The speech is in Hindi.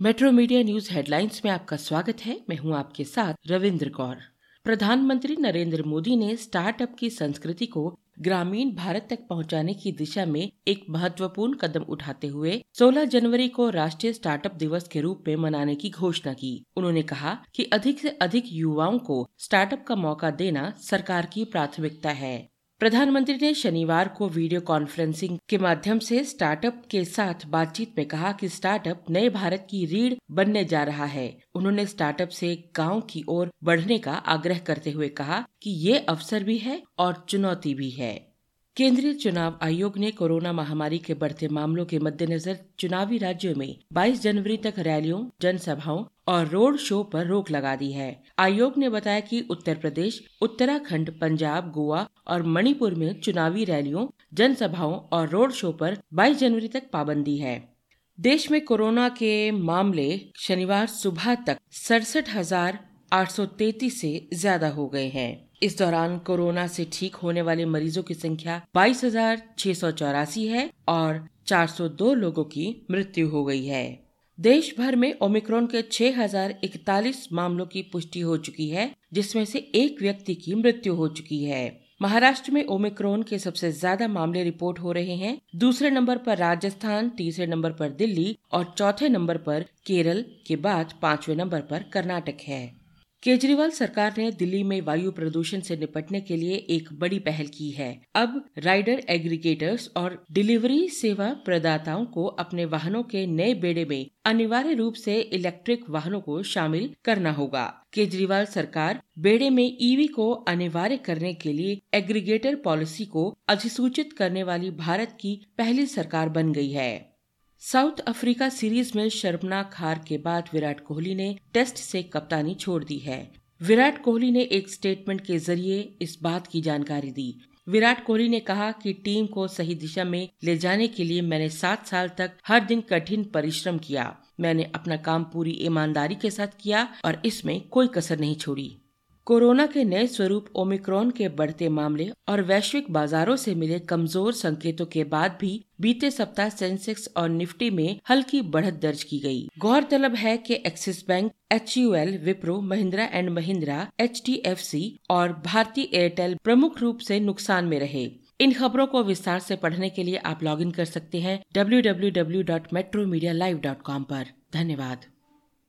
मेट्रो मीडिया न्यूज़ हेडलाइंस में आपका स्वागत है। मैं हूँ आपके साथ रविंद्र कौर। प्रधानमंत्री नरेंद्र मोदी ने स्टार्टअप की संस्कृति को ग्रामीण भारत तक पहुँचाने की दिशा में एक महत्वपूर्ण कदम उठाते हुए 16 जनवरी को राष्ट्रीय स्टार्टअप दिवस के रूप में मनाने की घोषणा की। उन्होंने कहा कि अधिक से अधिक युवाओं को स्टार्टअप का मौका देना सरकार की प्राथमिकता है। प्रधानमंत्री ने शनिवार को वीडियो कॉन्फ्रेंसिंग के माध्यम से स्टार्टअप के साथ बातचीत में कहा कि स्टार्टअप नए भारत की रीढ़ बनने जा रहा है। उन्होंने स्टार्टअप से गाँव की ओर बढ़ने का आग्रह करते हुए कहा कि ये अवसर भी है और चुनौती भी है। केंद्रीय चुनाव आयोग ने कोरोना महामारी के बढ़ते मामलों के मद्देनजर चुनावी राज्यों में 22 जनवरी तक रैलियों, जनसभाओं और रोड शो पर रोक लगा दी है। आयोग ने बताया कि उत्तर प्रदेश, उत्तराखंड, पंजाब, गोवा और मणिपुर में चुनावी रैलियों, जनसभाओं और रोड शो पर 22 जनवरी तक पाबंदी है। देश में कोरोना के मामले शनिवार सुबह तक सड़सठ हज़ार आठ सौ तैतीस से ज़्यादा हो गए हैं। इस दौरान कोरोना से ठीक होने वाले मरीजों की संख्या बाईस हज़ार छह सौ चौरासी है और 402 लोगों की मृत्यु हो गई है। देश भर में ओमिक्रॉन के 6041 मामलों की पुष्टि हो चुकी है, जिसमें से एक व्यक्ति की मृत्यु हो चुकी है। महाराष्ट्र में ओमिक्रॉन के सबसे ज़्यादा मामले रिपोर्ट हो रहे हैं। दूसरे नंबर पर राजस्थान, तीसरे नंबर पर दिल्ली और चौथे नंबर पर केरल, के बाद पांचवे नंबर पर कर्नाटक है। केजरीवाल सरकार ने दिल्ली में वायु प्रदूषण से निपटने के लिए एक बड़ी पहल की है। अब राइडर एग्रीगेटर्स और डिलीवरी सेवा प्रदाताओं को अपने वाहनों के नए बेड़े में अनिवार्य रूप से इलेक्ट्रिक वाहनों को शामिल करना होगा। केजरीवाल सरकार बेड़े में ईवी को अनिवार्य करने के लिए एग्रीगेटर पॉलिसी को अधिसूचित करने वाली भारत की पहली सरकार बन गई है। साउथ अफ्रीका सीरीज़ में शर्मनाक हार के बाद विराट कोहली ने टेस्ट से कप्तानी छोड़ दी है। विराट कोहली ने एक स्टेटमेंट के ज़रिए इस बात की जानकारी दी। विराट कोहली ने कहा कि टीम को सही दिशा में ले जाने के लिए मैंने सात साल तक हर दिन कठिन परिश्रम किया। मैंने अपना काम पूरी ईमानदारी के साथ किया और इसमें कोई कसर नहीं छोड़ी। कोरोना के नए स्वरूप ओमिक्रॉन के बढ़ते मामले और वैश्विक बाजारों से मिले कमज़ोर संकेतों के बाद भी बीते सप्ताह सेंसेक्स और निफ्टी में हल्की बढ़त दर्ज की गई। गौरतलब है कि Axis Bank H U L Wipro, Mahindra and Mahindra H और भारतीय एयरटेल प्रमुख रूप से नुकसान में रहे। इन खबरों को विस्तार से पढ़ने के लिए आप लॉगिन कर सकते हैं W W W dot metro media live dot com धन्यवाद।